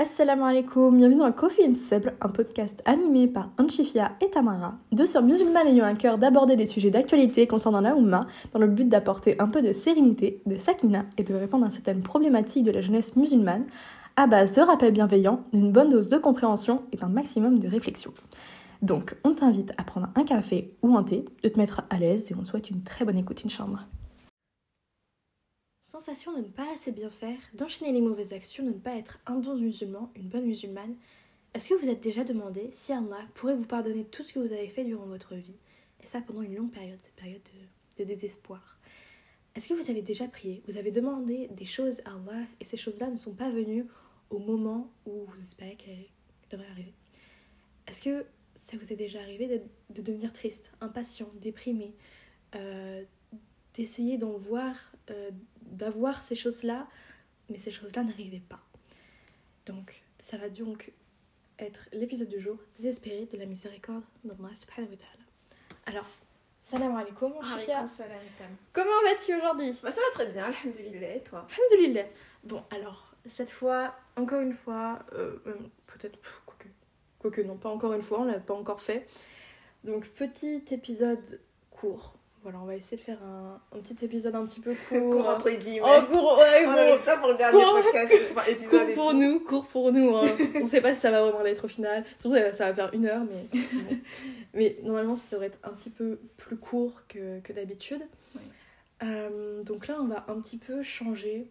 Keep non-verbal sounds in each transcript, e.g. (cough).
Assalamu alaikum, bienvenue dans Coffee and Sable, un podcast animé par Anchifia et Tamara, deux sœurs musulmanes ayant un cœur d'aborder des sujets d'actualité concernant la Oumma, dans le but d'apporter un peu de sérénité, de sakina et de répondre à certaines problématiques de la jeunesse musulmane, à base de rappels bienveillants, d'une bonne dose de compréhension et d'un maximum de réflexion. Donc, on t'invite à prendre un café ou un thé, de te mettre à l'aise et on te souhaite une très bonne écoute, chambre. Sensation de ne pas assez bien faire, d'enchaîner les mauvaises actions, de ne pas être un bon musulman, une bonne musulmane. Est-ce que vous êtes déjà demandé si Allah pourrait vous pardonner tout ce que vous avez fait durant votre vie Et ça pendant une longue période, cette période de, désespoir? Est-ce que vous avez déjà prié? Vous avez demandé des choses à Allah et ces choses-là ne sont pas venues au moment où vous espérez qu'elles devraient arriver Est-ce que ça vous est déjà arrivé de, de devenir triste, impatient, déprimé, euh, d'essayer d'en voir, euh, d'avoir ces choses-là, mais ces choses-là n'arrivaient pas. Donc, ça va donc être l'épisode du jour, désespéré de la miséricorde d'Allah subhanahu wa ta'ala. Alors, salam alaikum, Alaykoum salam. Comment vas-tu aujourd'hui? Bah, ça va très bien, alhamdoulilah, et toi? Alhamdulillah. Bon, alors, cette fois, encore une fois, euh, euh, peut-être, quoique, quoique non, pas encore une fois, on l'a pas encore fait. Donc, petit épisode court. Voilà, on va essayer de faire un, un petit épisode un petit peu (laughs) court. Cours entre guillemets. Oh, court, ouais, On avait ça pour le dernier podcast, enfin épisode Court et pour tout. nous, court pour nous. hein. on sait pas si ça va vraiment l'être au final. Surtout, ça va- ça va faire une heure, mais bon. (laughs) Mais normalement, ça devrait être un petit peu plus court que, que d'habitude. Euh, donc là, on va un petit peu changer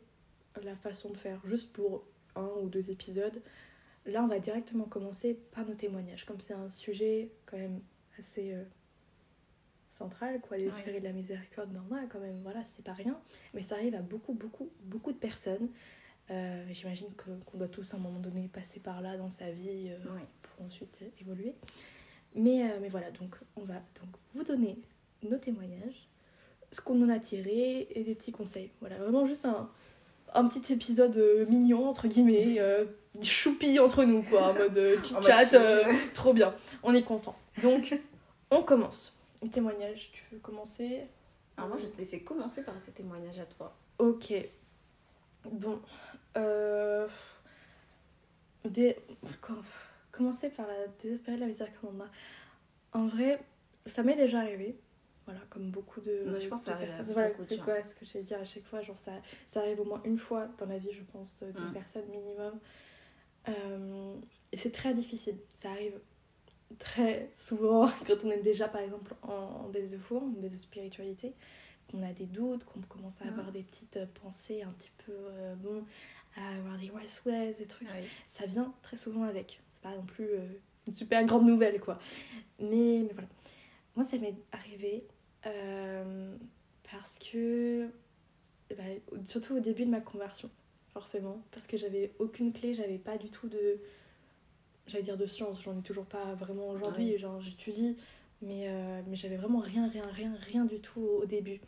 la façon de faire, juste pour un ou deux épisodes. Là, on va directement commencer par nos témoignages. Comme c'est un sujet quand même assez euh, central, quoi, d'espérer de la miséricorde normale, quand même, voilà, c'est pas rien. Mais ça arrive à beaucoup, beaucoup, beaucoup de personnes. Euh, J'imagine qu'on doit tous à un moment donné passer par là dans sa vie euh, pour ensuite évoluer. Mais, euh, mais voilà, donc on va donc vous donner nos témoignages, ce qu'on en a tiré et des petits conseils. Voilà, vraiment juste un, un petit épisode mignon, entre guillemets, choupi entre nous, quoi, en mode (laughs) En mode chat, chill. euh, trop bien, on est content. Donc, on commence. Les témoignages, tu veux commencer? Alors moi, je vais te laisser commencer par ces témoignages à toi. Ok. Bon. Euh... Des... Commencer par la désespérée de la miséricorde d'Allah. En vrai, ça m'est déjà arrivé. Voilà, comme beaucoup de, Non, je pense que ça arrive. Voilà, c'est quoi ce que j'ai dit à chaque fois. Genre, ça, ça arrive au moins une fois dans la vie, je pense, d'une Mm. personne minimum. Euh, et c'est très difficile. Ça arrive très souvent (laughs) quand on est déjà, par exemple, en, baisse de foi, en baisse de spiritualité, qu'on a des doutes, qu'on commence à Mm. avoir des petites euh, pensées un petit peu, euh, bon, à avoir des ouais des trucs. Oui. Ça vient très souvent avec. C'est pas non plus euh, une super (laughs) grande nouvelle, quoi. Mais, mais voilà. Moi, ça m'est arrivé euh, parce que, bah, surtout au début de ma conversion, forcément, parce que j'avais aucune clé, j'avais pas du tout de, j'allais dire de science, j'en ai toujours pas vraiment aujourd'hui, Ouais. genre j'étudie, mais, euh, mais j'avais vraiment rien, rien, rien, rien du tout au, au début.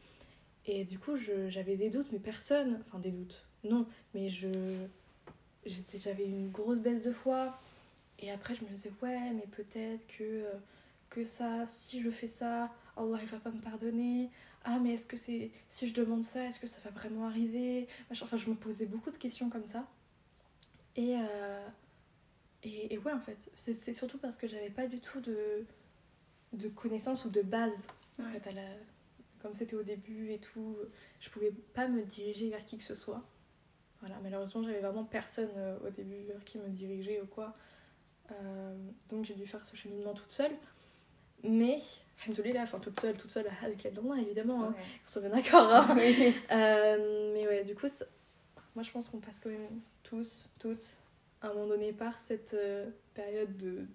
Et du coup, j'avais des doutes, mais personne, enfin des doutes, non, mais je, j'avais une grosse baisse de foi. Et après, je me disais, ouais, mais peut-être que, euh, que ça, si je fais ça, Allah il va pas me pardonner. Ah, mais est-ce que c'est. Si je demande ça, est-ce que ça va vraiment arriver? Enfin, je me posais beaucoup de questions comme ça. Et. euh, et, et ouais, en fait, c'est surtout parce que j'avais pas du tout de, de connaissances ou de base. En fait, à la, comme c'était au début et tout, je pouvais pas me diriger vers qui que ce soit. Voilà, malheureusement, j'avais vraiment personne euh, au début vers qui me diriger ou quoi. Euh, donc j'ai dû faire ce cheminement toute seule. Mais, alhamdoulilah, enfin toute seule, toute seule avec l'aide d'Allah évidemment, hein, Ouais. on soit bien d'accord. hein. (laughs) Euh, mais ouais, du coup, moi je pense qu'on passe quand même tous, toutes, à un moment donné par cette euh, période de,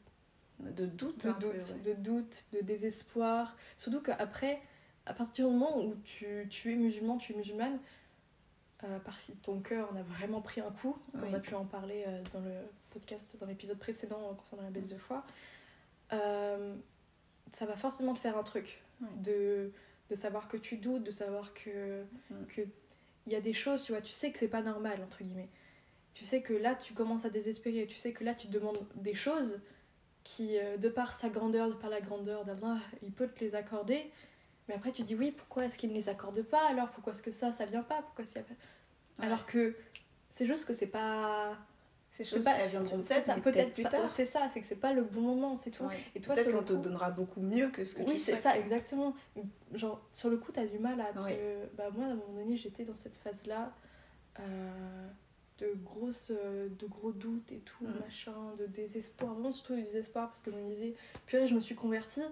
De doute. de peu, doute, ouais. de doute, de désespoir. Surtout qu'après, à partir du moment où tu, tu es musulman, tu es musulmane, euh, par si ton cœur en a vraiment pris un coup, on a pu en parler euh, dans le podcast, dans l'épisode précédent euh, concernant la baisse de foi, ça va forcément te faire un truc. De, de savoir que tu doutes, de savoir que Mm. que il y a des choses, tu vois, tu sais que c'est pas normal, entre guillemets. Tu sais que là, tu commences à désespérer. Tu sais que là, tu te demandes des choses qui, euh, de par sa grandeur, de par la grandeur d'Allah, il peut te les accorder. Mais après, tu dis oui, pourquoi est-ce qu'il me les accorde pas alors? Pourquoi est-ce que ça, ça vient pas? Pourquoi s'il. Ouais. Alors que c'est juste que c'est pas. Ces c'est choses, pas- elles viendront c'est peut-être, peut-être plus pas- tard. C'est ça, c'est que c'est pas le bon moment, c'est tout. Ouais. Et toi, Peut-être qu'on te donnera beaucoup mieux que ce que Oui, tu c'est souhaites. ça, exactement. Genre, sur le coup, t'as du mal à te. Oui. Bah, moi, à un moment donné, j'étais dans cette phase-là euh, de grosses, euh, de gros doutes et tout, machin, de désespoir. Vraiment, surtout du désespoir parce que je me disais, purée, je me suis convertie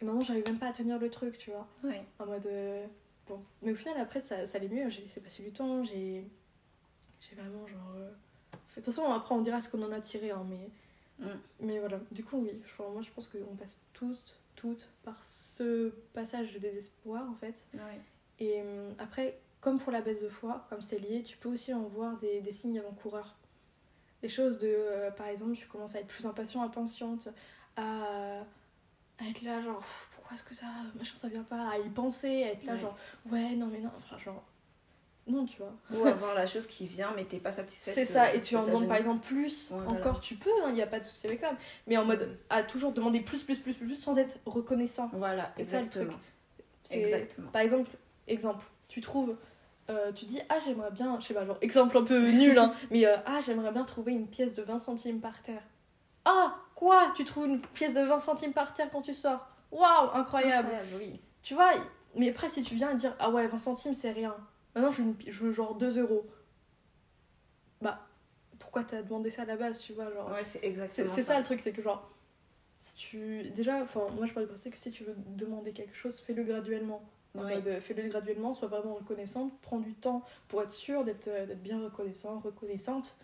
et maintenant, j'arrive même pas à tenir le truc, tu vois. Ouais. En mode. euh, bon. Mais au final, après, ça, ça allait mieux. J'ai laissé passer du temps, j'ai. J'ai vraiment, genre. euh, De toute façon, après, on dira ce qu'on en a tiré, hein, mais. Mais voilà, du coup, oui. Je- moi, je pense qu'on passe toutes, toutes par ce passage de désespoir, en fait. Ouais. Et hum, après, comme pour la baisse de foi, comme c'est lié, tu peux aussi en voir des, des signes avant-coureurs. Des choses de, euh, par exemple, tu commences à être plus impatient, impatiente, à, à être là, genre, pourquoi est-ce que ça, machin, ça vient pas, à y penser, à être là, Ouais. genre, ouais, non, mais non, enfin, genre, non, tu vois. Ou avoir la chose qui vient, mais t'es pas satisfaite. C'est ça, et tu en demandes par exemple plus, Ouais, encore voilà. tu peux, il n'y a pas de souci avec ça, mais en mode à toujours demander plus, plus, plus, plus, plus sans être reconnaissant. Voilà, C'est ça, le truc. exactement. Exactement. Par exemple, exemple, tu trouves, euh, tu dis, ah j'aimerais bien, je sais pas, genre exemple un peu nul, hein, (laughs) mais euh, ah j'aimerais bien trouver une pièce de 20 centimes par terre. Ah, quoi? Tu trouves une pièce de 20 centimes par terre quand tu sors? Waouh, incroyable. Incroyable, oui. Tu vois, mais après si tu viens et dire, ah ouais, 20 centimes c'est rien, maintenant je veux, je veux genre 2 euros. Bah, pourquoi t'as demandé ça à la base, tu vois, genre? Ouais, c'est C'est exactement c'est ça. ça le truc, c'est que genre, si tu. Déjà, enfin, moi je parle du principe que si tu veux demander quelque chose, fais-le graduellement. En Ouais. mode, fais-le graduellement, sois vraiment reconnaissante, prends du temps pour être sûre d'être euh, bien reconnaissant, reconnaissante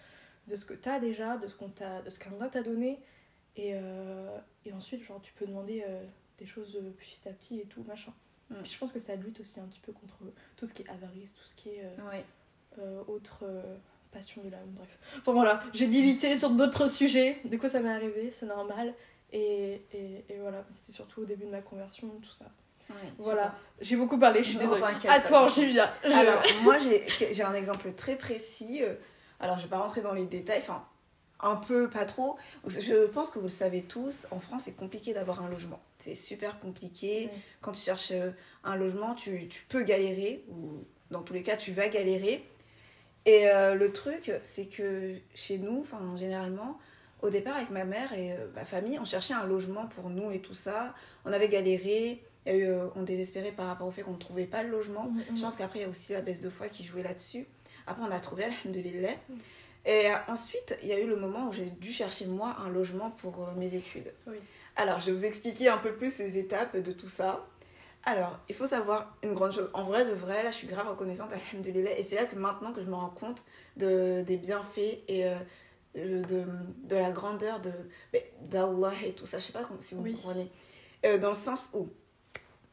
de ce que t'as déjà, de ce qu'on t'a, de ce qu'Allah t'a donné. Et, euh, et ensuite, genre, tu peux demander euh, des choses petit à petit et tout, machin. Mm. Puis je pense que ça lutte aussi un petit peu contre tout ce qui est avarice, tout ce qui est euh, autre passion de l'âme, bref. Enfin voilà, j'ai divité sur d'autres sujets, du coup ça m'est arrivé, c'est normal. Et, et, et voilà, c'était surtout au début de ma conversion, tout ça. Ouais, Voilà, j'ai beaucoup parlé, je suis désolée. À toi. Angélia. Je- Alors, (laughs) moi, j'ai un exemple très précis. euh, Alors, je vais pas rentrer dans les détails, enfin, un peu, pas trop. Je pense que vous le savez tous, en France, c'est compliqué d'avoir un logement. C'est super compliqué. Quand tu cherches euh, un logement, tu, tu peux galérer, ou dans tous les cas, tu vas galérer. Et euh, le truc, c'est que chez nous, enfin, généralement, au départ, avec ma mère et euh, ma famille, on cherchait un logement pour nous et tout ça. On avait galéré. Y a eu, euh, on désespérait par rapport au fait qu'on ne trouvait pas le logement. Mm, mm. Je pense qu'après, il y a aussi la baisse de foi qui jouait là-dessus. Après, on a trouvé, alhamdoulilah. Mm. Et euh, ensuite, il y a eu le moment où j'ai dû chercher, moi, un logement pour euh, mes études. Oui. Alors, je vais vous expliquer un peu plus les étapes de tout ça. Alors, il faut savoir une grande chose. En vrai, de vrai, là, je suis grave reconnaissante, alhamdoulilah. Et c'est là que maintenant que je me rends compte de, des bienfaits et euh, de, de la grandeur de d'Allah et tout ça. Je sais pas si vous Oui. comprenez. Euh, dans le sens où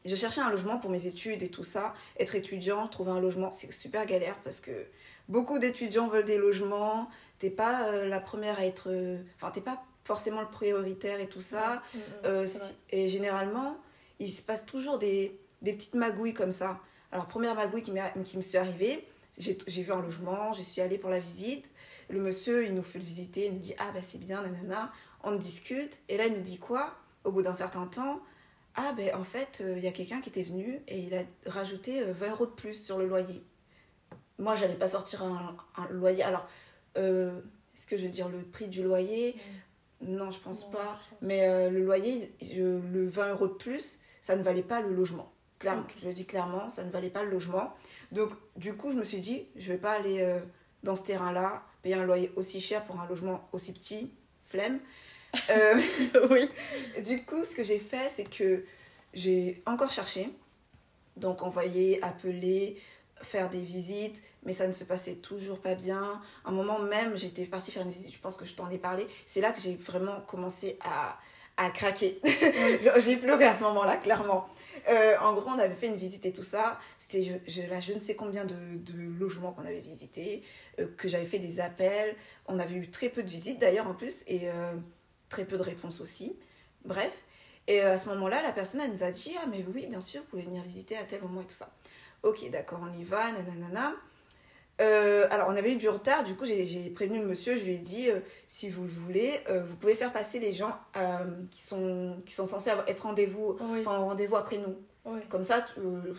je cherchais un logement pour mes études et tout ça. Être étudiant, trouver un logement, c'est super galère parce que beaucoup d'étudiants veulent des logements. T'es pas euh, la première à être. euh, Enfin, t'es pas forcément le prioritaire et tout ça. Mm, mm, Euh, c'est si- vrai. et généralement, il se passe toujours des, des petites magouilles comme ça. Alors, première magouille qui, qui me suis arrivée, j'ai vu un logement, j'y suis allée pour la visite. Le monsieur, il nous fait le visiter, il nous dit Ah, bah c'est bien, nanana. On discute. Et là, il nous dit quoi? Au bout d'un certain temps, Ah, ben en fait, euh, il y a quelqu'un qui était venu et il a rajouté euh, 20 euros de plus sur le loyer. Moi, j'allais pas sortir un, un loyer. Alors, euh, est-ce que je veux dire le prix du loyer? Non, je pense Non, pas. je pense- Mais euh, le loyer, je- le 20 euros de plus, ça ne valait pas le logement. Clairement, je le dis clairement, ça ne valait pas le logement. Donc, du coup, je me suis dit, je vais pas aller dans ce terrain-là, payer un loyer aussi cher pour un logement aussi petit, flemme. Euh, (laughs) oui. du coup, ce que j'ai fait, c'est que j'ai encore cherché. Donc, envoyer, appeler, faire des visites, mais ça ne se passait toujours pas bien. Un moment même, j'étais partie faire une visite, je pense que je t'en ai parlé. C'est là que j'ai vraiment commencé à, à craquer. (laughs) J'ai pleuré à ce moment-là, clairement. Euh, en gros, on avait fait une visite et tout ça. C'était je, je, là, je ne sais combien de, de logements qu'on avait visités, euh, que j'avais fait des appels. On avait eu très peu de visites d'ailleurs en plus, et très peu de réponses aussi. Bref. Et euh, à ce moment-là, la personne, elle nous a dit Ah, mais oui, bien sûr, vous pouvez venir visiter à tel moment et tout ça. Ok, d'accord, on y va, nanana. Euh, alors, on avait eu du retard, du coup, j'ai prévenu le monsieur, je lui ai dit euh, si vous le voulez, euh, vous pouvez faire passer les gens qui, sont, qui sont censés être rendez-vous, Oui. enfin, au rendez-vous après nous. oui. Comme ça,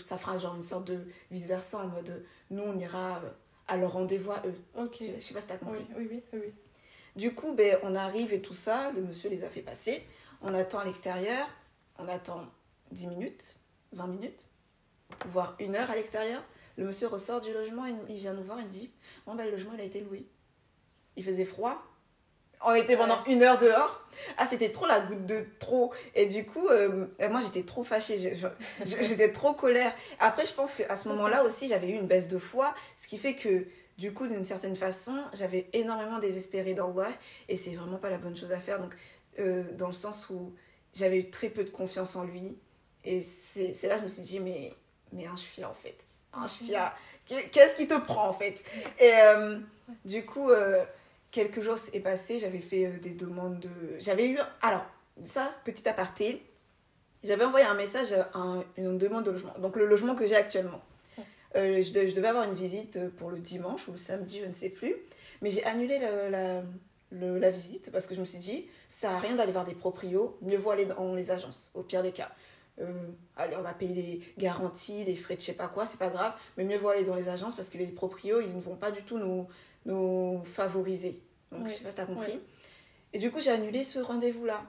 ça fera genre une sorte de vice-versa en mode nous, on ira à leur rendez-vous à eux. Ok. Je, je sais pas si t'as compris. Oui, oui, oui, oui. Du coup, ben, on arrive et tout ça, le monsieur les a fait passer. On attend à l'extérieur, on attend 10 minutes, 20 minutes, voire une heure à l'extérieur. Le monsieur ressort du logement, il, il vient nous voir, il dit Bon, ben, le logement, il a été loué. Il faisait froid. On était pendant une heure dehors. Ah, c'était trop la goutte de trop. Et du coup, euh, moi, j'étais trop fâchée. J'étais trop colère. Après, je pense qu'à ce moment-là aussi, j'avais eu une baisse de foi. Ce qui fait que, du coup, d'une certaine façon, j'avais énormément désespéré d'Allah. Et c'est vraiment pas la bonne chose à faire. Donc, euh, dans le sens où j'avais eu très peu de confiance en lui. Et c'est là que je me suis dit, mais, mais un chefia, en fait. Un chefia. Qu'est- Qu'est-ce qui te prend, en fait? Et euh, du coup, euh, quelques jours est passé, j'avais fait des demandes de... J'avais eu... Alors, ça, petit aparté, j'avais envoyé un message, à un- une demande de logement. Donc, le logement que j'ai actuellement. Euh, je, de- je devais avoir une visite pour le dimanche ou le samedi, je ne sais plus. Mais j'ai annulé la, la, le- la visite parce que je me suis dit, ça sert à rien d'aller voir des proprios, mieux vaut aller dans les agences, au pire des cas. Euh, allez, on va payer les garanties, les frais de je sais pas quoi, c'est pas grave, mais mieux vaut aller dans les agences parce que les proprios, ils ne vont pas du tout nous, nous favoriser. Donc, Ouais. je sais pas si t'as compris. Et du coup, j'ai annulé ce rendez-vous-là.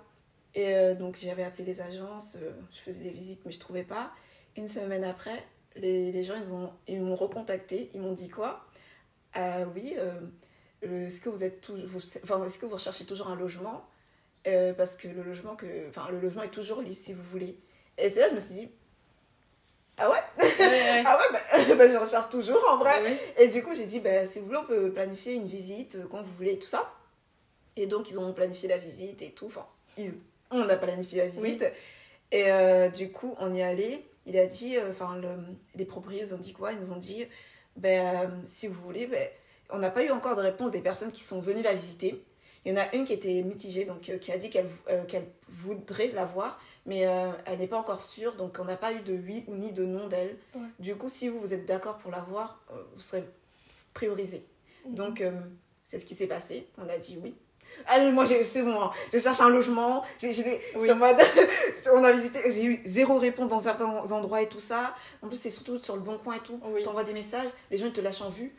Et euh, donc, j'avais appelé les agences, euh, je faisais des visites, mais je trouvais pas. Une semaine après, les, les gens, ils ont- ils m'ont recontacté. Ils m'ont dit quoi? Ah Oui, euh, le- est-ce que vous êtes toujours, vous- enfin, est-ce que vous recherchez toujours un logement? Euh, Parce que le logement que, enfin, le logement est toujours libre si vous voulez. Et c'est là que je me suis dit, ah ouais, (laughs) ah ouais, bah, (laughs) bah, je recherche toujours en vrai. Et du coup, j'ai dit, bah, si vous voulez, on peut planifier une visite euh, quand vous voulez et tout ça. Et donc, ils ont planifié la visite et tout. Enfin, ils- on a planifié la visite. Et euh, du coup, on y allait. Il a dit, euh, enfin, le, les propriétaires ont dit quoi? Ils nous ont dit, ben, euh, si vous voulez, ben, on n'a pas eu encore de réponse des personnes qui sont venues la visiter. Il y en a une qui était mitigée, donc euh, qui a dit qu'elle euh, voudrait la voir, mais euh, elle n'est pas encore sûre, donc on n'a pas eu de oui ou ni de non d'elle. Ouais. Du coup, si vous, vous êtes d'accord pour la voir, vous serez priorisé. Donc, euh, c'est ce qui s'est passé. On a dit oui. Allez, moi, c'est bon. hein. Je cherche un logement. Oui. en mode. (laughs) on a visité. J'ai eu zéro réponse dans certains endroits et tout ça. En plus, c'est surtout sur le bon coin et tout. Oui. T'envoies des messages. Les gens, ils te lâchent en vue.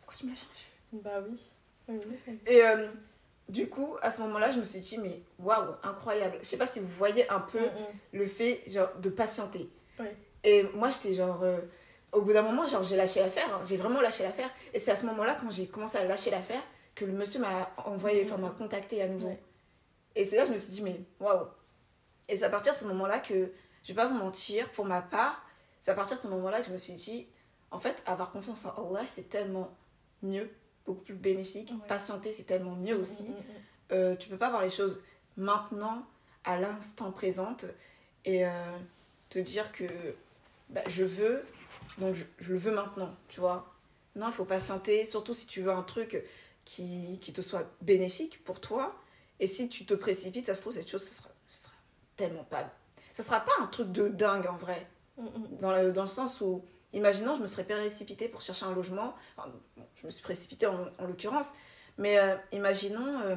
Pourquoi tu me lâches en vue? Bah oui. Et euh, du coup, à ce moment-là, je me suis dit, mais waouh, incroyable. Je sais pas si vous voyez un peu Mm, mm. le fait genre, de patienter. Et moi, j'étais genre. euh, au bout d'un moment, genre, j'ai lâché l'affaire. hein. J'ai vraiment lâché l'affaire. Et c'est à ce moment-là, quand j'ai commencé à lâcher l'affaire, que le monsieur m'a envoyé, enfin, m'a contacté à nouveau. Ouais. Et c'est là que je me suis dit, mais waouh. Et c'est à partir de ce moment-là que, je vais pas vous mentir, pour ma part, c'est à partir de ce moment-là que je me suis dit, en fait, avoir confiance en Allah, c'est tellement mieux, beaucoup plus bénéfique. Ouais. Patienter, c'est tellement mieux aussi Mm, mm, mm. euh, tu peux pas voir les choses maintenant, à l'instant présente, et euh, te dire que bah, je veux, donc je, je le veux maintenant, tu vois. Non, il faut patienter, surtout si tu veux un truc qui, qui te soit bénéfique pour toi. Et si tu te précipites, ça se trouve, cette chose, ce sera, ce sera tellement pas. Ça sera pas un truc de dingue en vrai dans le, dans le sens où, imaginons, je me serais précipitée pour chercher un logement. Enfin, je me suis précipitée en, en l'occurrence. Mais euh, imaginons, euh,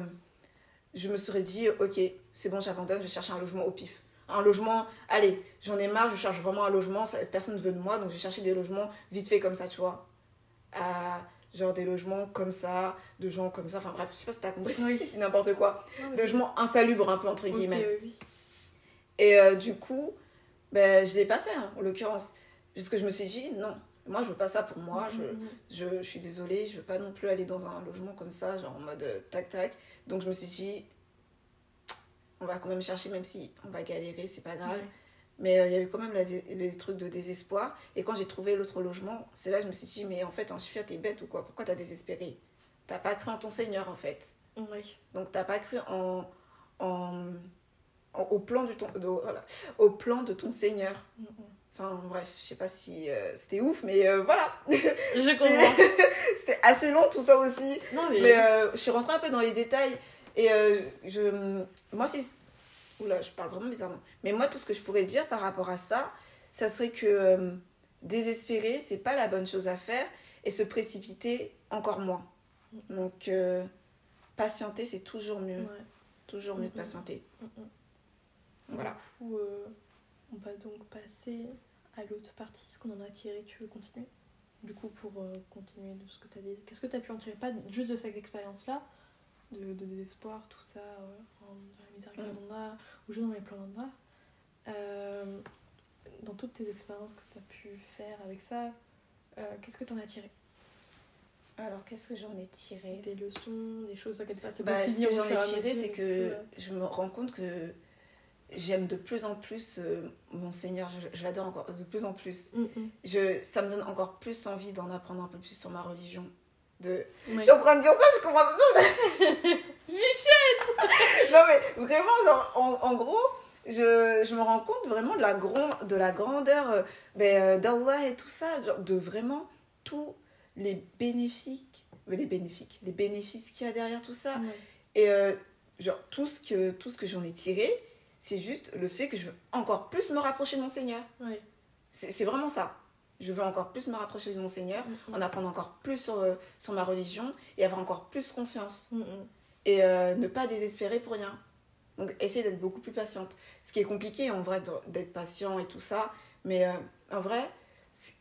je me serais dit, ok, c'est bon, j'abandonne, je vais chercher un logement au pif. Un logement, allez, j'en ai marre, je cherche vraiment un logement, ça- personne ne veut de moi, donc je vais chercher des logements vite fait comme ça, tu vois. Ah, genre des logements comme ça, de gens comme ça, enfin bref, je sais pas si t'as compris, Oui. (laughs) c'est n'importe quoi. De logements insalubres un peu, entre guillemets. oui. Et euh, du coup, ben, je l'ai pas fait, hein, en l'occurrence. Puisque je me suis dit, non, moi, je veux pas ça pour moi. Je, Mm, mm, je, je suis désolée, je veux pas non plus aller dans un logement comme ça, genre en mode euh, tac-tac. Donc, je me suis dit, on va quand même chercher, même si on va galérer, c'est pas grave. Mais euh, il y a eu quand même la les trucs de désespoir. Et quand j'ai trouvé l'autre logement, c'est là que je me suis dit, mais en fait, en Chifia, t'es bête ou quoi? Pourquoi t'as désespéré? T'as pas cru en ton Seigneur, en fait. Ouais. Donc t'as pas cru en, en, en- au plan du ton, de, voilà, au plan de ton Seigneur. Mm. Enfin bref, je sais pas si euh, c'était ouf, mais euh, voilà. Je (laughs) comprends. (laughs) c'était assez long tout ça aussi. Non, mais. Mais euh, je suis rentrée un peu dans les détails et je, moi c'est, oula, je parle vraiment bizarrement. Mais moi tout ce que je pourrais dire par rapport à ça, ça serait que euh, désespérer c'est pas la bonne chose à faire et se précipiter encore moins. Donc euh, patienter c'est toujours mieux. Ouais. Toujours mieux de patienter. Mm. Voilà. Du coup, euh, on va donc passer à l'autre partie, ce qu'on en a tiré. Tu veux continuer? Du coup, pour euh, continuer de ce que tu as dit, qu'est-ce que tu as pu en tirer? Pas juste de cette expérience-là, de, de désespoir, tout ça, dans la misère Mm. qu'on a, ou juste dans les plans d'Anda. Euh, dans toutes tes expériences que tu as pu faire avec ça, euh, qu'est-ce que tu en as tiré? Alors, qu'est-ce que j'en ai tiré? Des leçons, des choses auxquelles tu passes bah, Ce que j'en ai tiré, c'est que je me rends compte que j'aime de plus en plus euh, mon Seigneur. Je, je l'adore encore de plus en plus. Mm, Je, ça me donne encore plus envie d'en apprendre un peu plus sur ma religion. De... Ouais. Je suis en train de dire ça, je commence à... (laughs) Michel (laughs) Non mais vraiment, genre, en, en gros, je, je me rends compte vraiment de la, grand, de la grandeur euh, ben, euh, d'Allah et tout ça, genre, de vraiment tous les bénéfiques, euh, les bénéfiques, les bénéfices qu'il y a derrière tout ça. Ouais. Et euh, genre, tout ce que, tout ce que j'en ai tiré, c'est juste le fait que je veux encore plus me rapprocher de mon Seigneur. Ouais. C'est vraiment ça. Je veux encore plus me rapprocher de mon Seigneur, Mm, en apprendre encore plus sur, euh, sur ma religion et avoir encore plus confiance. mm, mm. Et euh, ne pas désespérer pour rien. Donc, essayer d'être beaucoup plus patiente. Ce qui est compliqué, en vrai, d'être patient et tout ça. Mais euh, en vrai,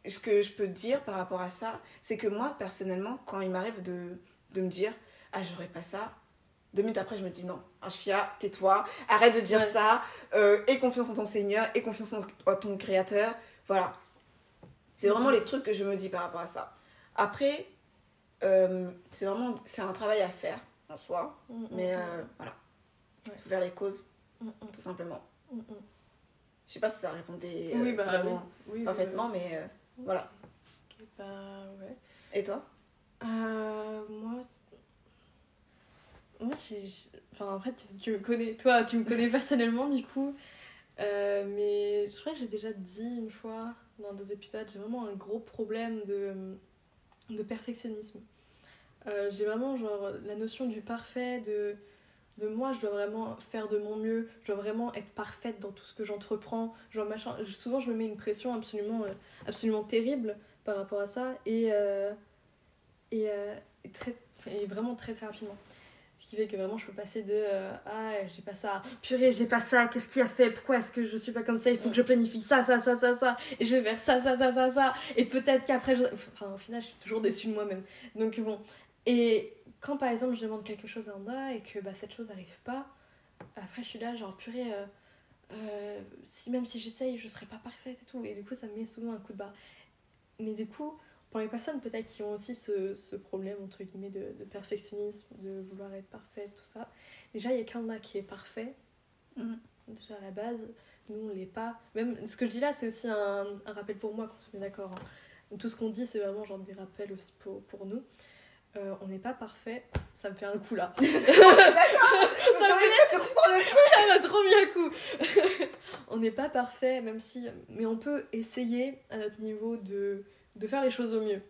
ce que je peux dire par rapport à ça, c'est que moi, personnellement, quand il m'arrive de, de me dire « Ah, j'aurais pas ça », deux minutes après, je me dis « Non, Ashfia, tais-toi, arrête de dire Ouais. ça, euh, aie confiance en ton Seigneur, aie confiance en ton Créateur. » Voilà. C'est vraiment les trucs que je me dis par rapport à ça. Après, euh, c'est vraiment c'est un travail à faire en soi. Mm, mm, Mais mm. euh, voilà. Ouais. Faut faire les causes, tout simplement. Je sais pas si ça répondait Oui, bah, vraiment oui. Oui, parfaitement, mais euh, voilà. Bah, ouais. Et toi? Euh, moi, moi j'ai. Enfin, après, tu, tu me connais, toi, tu me connais (laughs) personnellement, du coup. Mais je crois que j'ai déjà dit une fois dans des épisodes, j'ai vraiment un gros problème de, de perfectionnisme. Euh, j'ai vraiment, genre, la notion du parfait, de, de moi, je dois vraiment faire de mon mieux, je dois vraiment être parfaite dans tout ce que j'entreprends. Genre, machin, souvent, je me mets une pression absolument, euh, absolument terrible par rapport à ça. Et. et, euh, et très, et vraiment très très rapidement. Ce qui fait que vraiment je peux passer de euh, Ah, j'ai pas ça, purée, j'ai pas ça, qu'est-ce qui a fait, pourquoi est-ce que je suis pas comme ça, il faut que je planifie ça, ça, ça, ça, ça, et je vais faire ça, ça, ça, ça, ça, et peut-être qu'après, je... enfin au final je suis toujours déçue de moi-même. Donc bon, et quand par exemple je demande quelque chose à Anda et que bah, cette chose n'arrive pas, après je suis là, genre purée, euh, euh, si, même si j'essaye, je serai pas parfaite et tout, et du coup ça me met souvent un coup de barre. Mais du coup, pour les personnes peut-être qui ont aussi ce, ce problème entre guillemets de, de perfectionnisme, de vouloir être parfaite, tout ça, déjà il y a qu'un là qui est parfait, Mhm. déjà à la base, nous on l'est pas. Même ce que je dis là c'est aussi un, un rappel pour moi qu'on se met d'accord. hein. Tout ce qu'on dit c'est vraiment genre des rappels aussi pour, pour nous. Euh, on n'est pas parfait, ça me fait un coup là. (laughs) (laughs) Tu tu ressens le (laughs) ça m'a trop mis un coup. on n'est pas parfait, même si. Mais on peut essayer à notre niveau de, de faire les choses au mieux.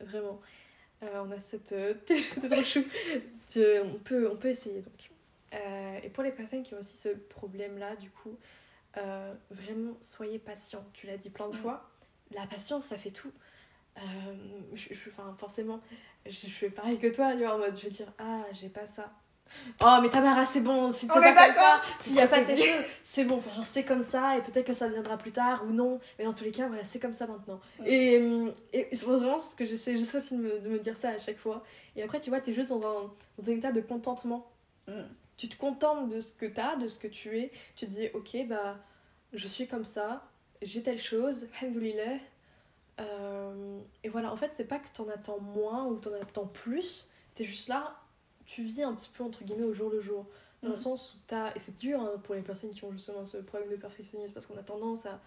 Vraiment. Euh, on a cette. euh, (laughs) chou. On, peut, on peut essayer donc. Euh, et pour les personnes qui ont aussi ce problème-là, du coup, euh, vraiment, soyez patient. Tu l'as dit plein de Mm. fois. La patience, ça fait tout. Je, je- enfin, forcément, je, je fais pareil que toi, tu vois, en mode, je vais dire, ah, j'ai pas ça. Oh, mais Tamara, c'est bon, si t'es pas comme ça, s'il y a C'est pas tes c'est bon, enfin, genre, c'est comme ça, et peut-être que ça viendra plus tard ou non, mais dans tous les cas, voilà, c'est comme ça maintenant. Mm. Et, hum, et c'est vraiment ce que j'essaie, j'essaie aussi de me, de me dire ça à chaque fois. Et après, tu vois, t'es juste dans un, dans un état de contentement. Mm. Tu te contentes de ce que t'as, de ce que tu es, tu te dis, ok, bah, je suis comme ça, j'ai telle chose, alhamdoulilah. Euh, et voilà, en fait, c'est pas que t'en attends moins ou t'en attends plus, t'es juste là, tu vis un petit peu entre guillemets au jour le jour. Dans le Mhm. sens où t'as. Et c'est dur hein, pour les personnes qui ont justement ce problème de perfectionnisme parce qu'on a tendance à,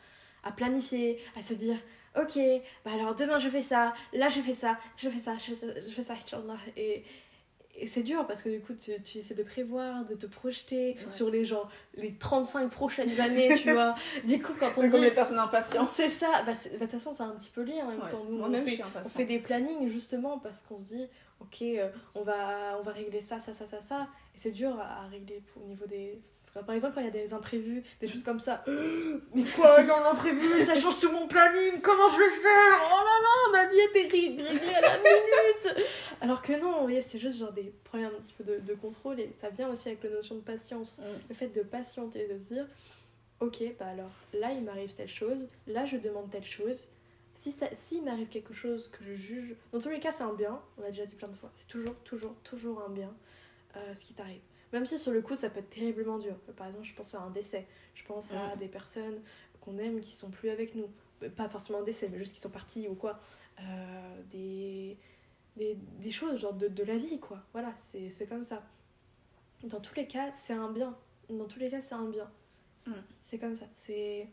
à planifier, à se dire Ok, bah alors demain je fais ça, là je fais ça, je fais ça, je fais ça, je fais ça. Et, et c'est dur parce que du coup tu, tu essaies de prévoir, de te projeter Ouais. sur les genre les 35 prochaines années, tu (laughs) vois. Du coup, quand on C'est comme les personnes impatientes. C'est ça, bah, bah, de toute façon, c'est un petit peu lié en même Ouais. temps. Nous, on fait, on fait des plannings justement parce qu'on se dit, ok, euh, on, va, on va régler ça, ça, ça, ça, ça. Et c'est dur à, à régler au niveau des. Par exemple, quand il y a des imprévus, des choses comme ça. (gasps) Mais quoi, il y a un imprévu, ça change tout mon planning, comment je vais faire? Oh là là, ma vie était ré- réglée à la minute Alors que non, vous voyez, c'est juste genre des problèmes un petit peu de, de contrôle et ça vient aussi avec la notion de patience Mm. le fait de patienter, de se dire ok, bah alors là il m'arrive telle chose, là je demande telle chose. Si ça, s'il m'arrive quelque chose que je juge, dans tous les cas c'est un bien, on l'a déjà dit plein de fois, c'est toujours, toujours, toujours un bien. euh, ce qui t'arrive. Même si sur le coup ça peut être terriblement dur. Par exemple, je pense à un décès. Je pense à Mm. des personnes qu'on aime qui sont plus avec nous. Euh, Pas forcément un décès, mais juste qui sont partis ou quoi. Euh, des, des, des choses genre de, de la vie, quoi. Voilà, c'est comme ça. Dans tous les cas, c'est un bien. Dans tous les cas, c'est un bien. Mm. C'est comme ça. C'est.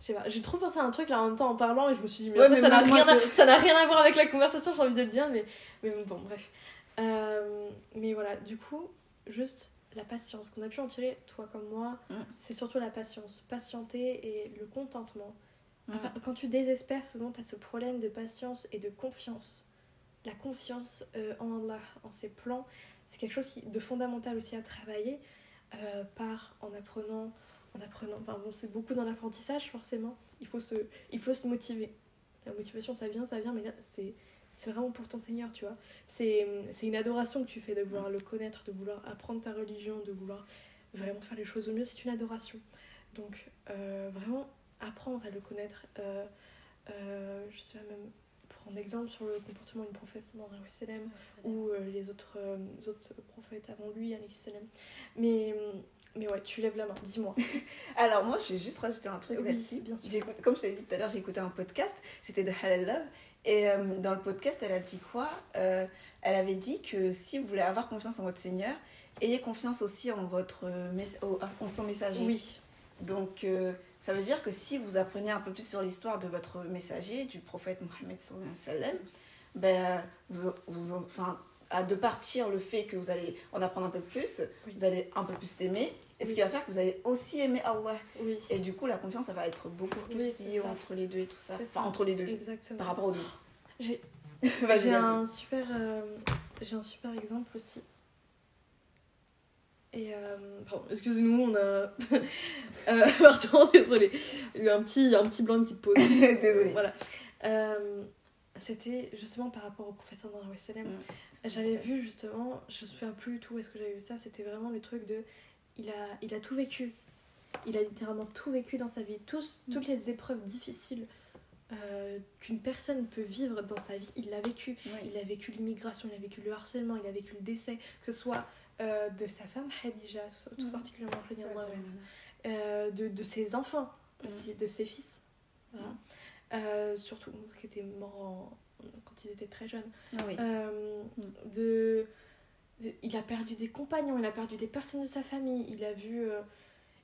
Je sais pas, j'ai trop pensé à un truc là en même temps en parlant et je me suis dit, mais Ouais, en fait, mais ça n'a rien, à- je- n'a rien à voir avec la conversation, j'ai envie de le dire, mais, mais bon, bref. Euh, mais voilà, du coup, juste la patience qu'on a pu en tirer, toi comme moi, c'est surtout la patience. Patienter et le contentement. Quand tu désespères, souvent tu as ce problème de patience et de confiance. La confiance euh, en Allah, en ses plans, c'est quelque chose qui, de fondamental aussi à travailler euh, par en apprenant, en apprenant. Enfin bon, c'est beaucoup dans l'apprentissage forcément. Il faut se, il faut se motiver. La motivation, ça vient, ça vient, mais là, c'est, c'est vraiment pour ton Seigneur, tu vois. C'est, une adoration que tu fais de vouloir le connaître, de vouloir apprendre ta religion, de vouloir vraiment faire les choses au mieux. C'est une adoration. Donc euh, vraiment apprendre à le connaître. Euh, euh, je sais pas même prendre exemple sur le comportement du prophète alayhi wa sallam, ou euh, les autres, euh, les autres prophètes avant lui, salam. Mais, mais ouais, tu lèves la main, dis-moi. (laughs) Alors moi, je vais juste rajouter un truc Oui, bien sûr. Comme je t'ai dit tout à l'heure, j'ai écouté un podcast, c'était de Halal Love. Et euh, dans le podcast, elle a dit quoi Euh, Elle avait dit que si vous voulez avoir confiance en votre Seigneur, ayez confiance aussi en, votre, en son messager. Oui, Donc euh, ça veut dire que si vous apprenez un peu plus sur l'histoire de votre messager, du prophète Mohammed sallam, ben, vous, vous, enfin, à de partir le fait que vous allez en apprendre un peu plus, Oui. vous allez un peu plus l'aimer, et ce qui va faire que vous allez aussi aimer Allah. oui, Et du coup, la confiance, ça va être beaucoup plus Oui, liée entre les deux et tout ça. Enfin, ça. entre les deux, exactement. par rapport aux deux. J'ai (laughs) un super euh, j'ai un super exemple aussi. Et euh, pardon, excusez-nous, on a (laughs) euh, (laughs) pardon, désolé. Il y a eu un petit un petit blanc, une petite pause. Désolée. Voilà. Euh, c'était justement par rapport au professeur dans sallam. Mm. J'avais vu justement, je me souviens plus du tout où est-ce que j'avais vu ça, c'était vraiment le truc de il a, il a tout vécu. Il a littéralement tout vécu dans sa vie. Tous, toutes les épreuves difficiles euh, qu'une personne peut vivre dans sa vie, il l'a vécu. Oui. Il a vécu l'immigration, il a vécu le harcèlement, il a vécu le décès, que ce soit euh, de sa femme Khadija, tout Mm. particulièrement Ouais, euh, de, de ses enfants Mm. aussi, de ses fils. Voilà. Euh, surtout, qui étaient morts en- quand ils étaient très jeunes. Oui. De, de- il a perdu des compagnons, il a perdu des personnes de sa famille, il a vu. euh,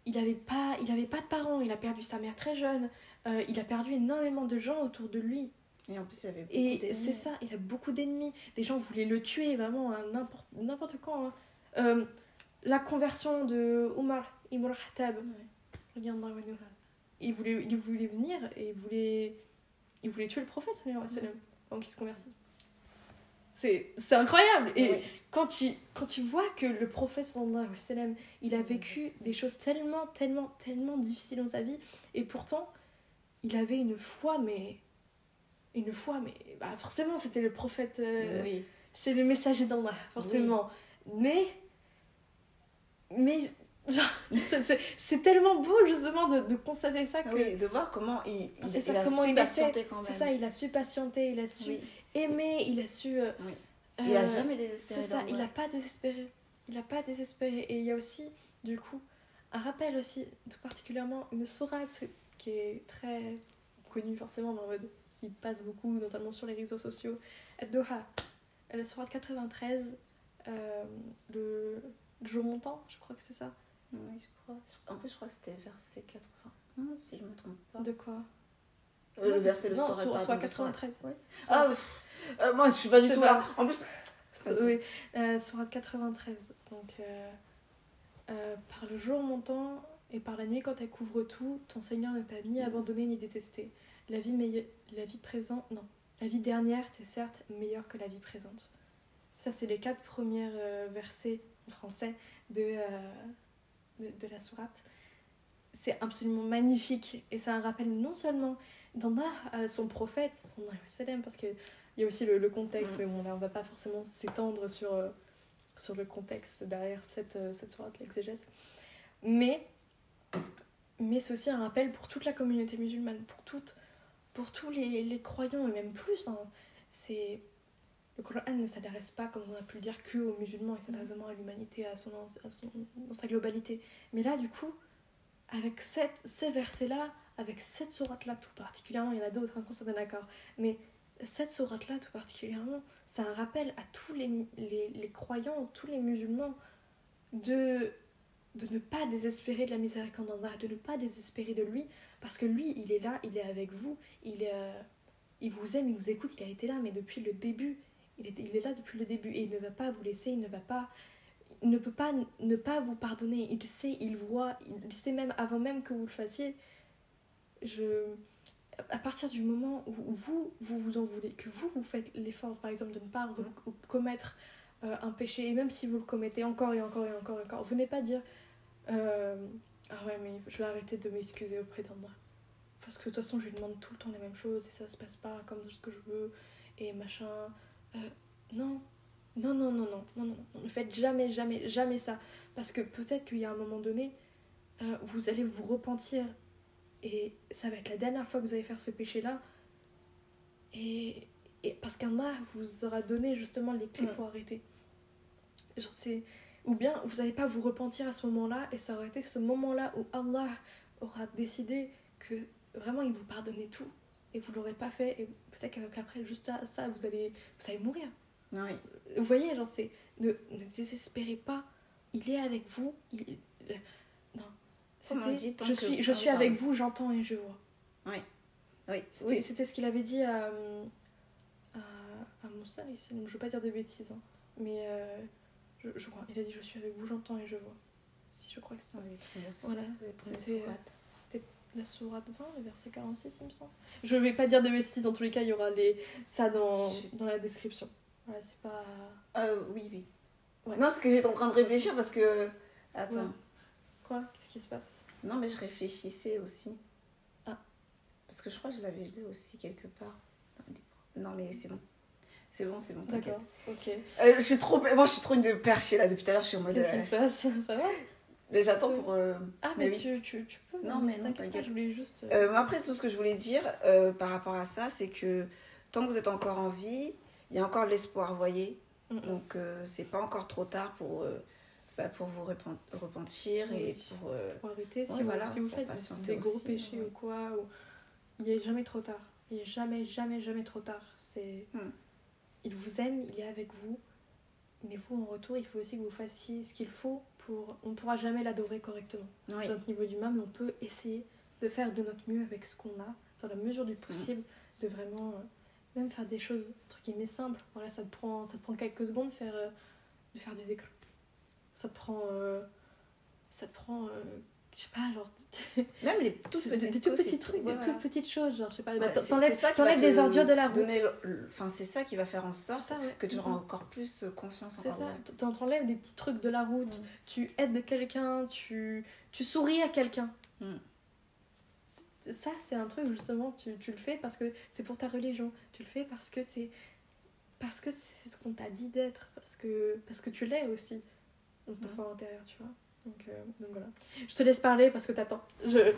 il avait pas, il avait pas de parents, il a perdu sa mère très jeune, euh, il a perdu énormément de gens autour de lui. Et en plus, il avait beaucoup Et c'est ça, il a beaucoup d'ennemis. Les gens voulaient le tuer vraiment à n'importe n'importe quand. hein. Euh, la conversion de Omar ibn Khattab, anhu, il voulait, il voulait venir et il voulait, il voulait tuer le prophète sallam, avant qu'il se convertisse. C'est incroyable. Et. Quand, tu, quand tu vois que le prophète sallallahu alayhi il a vécu des choses tellement, tellement, tellement difficiles dans sa vie, et pourtant, il avait une foi, mais. Une foi, mais. Bah, forcément, c'était le prophète. euh, Oui. c'est le messager d'Allah, forcément. Mais. Mais. (laughs) c'est- tellement beau, justement, de, de constater ça que. Oui, de voir comment il, il, il ça, a comment su il patienter quand même. C'est ça, il a su patienter, il a su Oui. aimer, il a su. euh. Il a euh, jamais désespéré. C'est ça, il n'a pas désespéré. Il n'a pas désespéré. Et il y a aussi, du coup, un rappel aussi, tout particulièrement, une sourate qui est très connue forcément, mais en mode qui passe beaucoup, notamment sur les réseaux sociaux. Ad-Doha, la sourate 93, euh, le, le jour montant, je crois que c'est ça. Oui, je crois. En plus, je crois que c'était verset 80. Si je me trompe pas. De quoi? Euh, le Non, verset le Non, soir. sur, pardon, soit le soir. 93. oui. Ah, pff, euh, moi, je suis pas du tout pas- là. En plus, So- oui, euh, Sourate 93. Donc, euh, euh, par le jour montant et par la nuit quand elle couvre tout, ton Seigneur ne t'a ni abandonné ni détesté. La vie, meille- la vie présente, non, la vie dernière t'est certes meilleure que la vie présente. Ça, c'est les quatre premiers euh, versets en français de, euh, de, de la sourate. C'est absolument magnifique et c'est un rappel non seulement d'Allah à son prophète, son parce que il y a aussi le, le contexte, mais bon, là, on va pas forcément s'étendre sur, euh, sur le contexte derrière cette, euh, cette sourate, l'exégèse. Mais, mais c'est aussi un rappel pour toute la communauté musulmane, pour, toutes, pour tous les, les croyants, et même plus. hein. C'est le Coran ne s'adresse pas, comme on a pu le dire, que aux musulmans, il s'adresse vraiment à l'humanité, à son, à son, dans sa globalité. Mais là, du coup, avec cette, ces versets-là, avec cette sourate-là tout particulièrement, il y en a d'autres, hein, qu'on soit d'accord, mais cette sourate-là tout particulièrement, c'est un rappel à tous les, les, les, croyants, tous les musulmans, de, de ne pas désespérer de la miséricorde d'Allah, de ne pas désespérer de lui, parce que lui, il est là, il est avec vous, il, est, euh, il vous aime, il vous écoute, il a été là, mais depuis le début, il est, il est là depuis le début, et il ne va pas vous laisser, il ne va pas ne peut pas ne pas vous pardonner. Il sait, il voit, il sait même avant même que vous le fassiez. Je, à partir du moment où vous, vous vous en voulez, que vous, vous faites l'effort, par exemple, de ne pas commettre euh, un péché, et même si vous le commettez encore et encore et encore et encore, venez pas dire euh, Ah ouais, mais je vais arrêter de m'excuser auprès d'Andra. Parce que de toute façon, je lui demande tout le temps les mêmes choses et ça se passe pas comme ce que je veux et machin. Euh, non, non, non, non, non, non, non, ne faites jamais, jamais, jamais ça. Parce que peut-être qu'il y a un moment donné, euh, vous allez vous repentir et ça va être la dernière fois que vous allez faire ce péché-là. Et, et parce qu'Allah vous aura donné justement les clés pour arrêter. Genre c'est... Ou bien vous n'allez pas vous repentir à ce moment-là et ça aurait été ce moment-là où Allah aura décidé que vraiment il vous pardonnait tout et vous l'aurez pas fait et peut-être qu'après juste ça vous allez, vous allez mourir. Oui. Vous voyez, genre, c'est. Ne, ne désespérez pas. Il est avec vous. Il, non. C'était. Je suis, je suis avec vous, j'entends et je vois. Oui. Oui. C'était, ce qu'il avait dit à. à, à Moussa, je ne veux pas dire de bêtises. Hein. Mais. Euh, je, je, crois. Il a dit Je suis avec vous, j'entends et je vois. Si, je crois que c'est ça. Oui, voilà. C'était. C'était la sourate 20, le verset 46, il me semble. Je ne vais pas dire de bêtises, dans tous les cas, il y aura les... ça dans, dans la description. Ouais, c'est pas. Euh, oui, oui. Ouais. Non, c'est que j'étais en train de réfléchir parce que. Attends. Quoi? Qu'est-ce qui se passe? Non, mais je réfléchissais aussi. Ah. Parce que je crois que je l'avais lu aussi quelque part. Non, mais c'est bon. C'est bon, c'est bon, t'inquiète. ok. Euh, je suis trop. Moi, je suis trop une de perchée là depuis tout à l'heure, je suis en mode. Qu'est-ce qui se passe? Ça va? Mais j'attends pour. Euh... Ah, mais, mais tu, tu, tu, peux. Non, mais non, t'inquiète. Je voulais juste. Euh, après, tout ce que je voulais dire euh, par rapport à ça, c'est que tant que vous êtes encore en vie, il y a encore l'espoir, vous voyez? Mm -hmm. Donc, euh, c'est pas encore trop tard pour, euh, bah, pour vous repentir oui. et pour. Euh... Pour arrêter, si, ouais, vous, voilà, si vous faites des gros aussi, péchés ouais. ou quoi, ou... il n'est jamais trop tard. Il n'est jamais, jamais, jamais trop tard. C'est. Mm. Il vous aime, il est avec vous. Mais vous, en retour, il faut aussi que vous fassiez ce qu'il faut pour. On ne pourra jamais l'adorer correctement. Oui. Notre niveau d'humain, mais on peut essayer de faire de notre mieux avec ce qu'on a, dans la mesure du possible, mm. de vraiment même faire des choses entre guillemets simples voilà ça te prend ça te prend quelques secondes de faire euh, de faire des écrans ça te prend euh, ça te prend euh, je sais pas genre (laughs) même les toutes petites des tout petits trucs des toutes petites choses genre je sais pas ouais, bah, t'enlèves des ordures de la route. enfin c'est ça qui va faire en sorte ça, ouais. que tu auras mm -hmm. encore plus confiance en c'est ça t'enlèves des petits trucs de la route mm. tu aides quelqu'un tu tu souris à quelqu'un. Mm ça c'est un truc justement tu, tu le fais parce que c'est pour ta religion. Tu le fais parce que c'est parce que c'est ce qu'on t'a dit d'être parce que parce que tu l'es aussi dans ton fort intérieur tu vois. Donc, euh, donc voilà. Je te laisse parler parce que t'attends. Je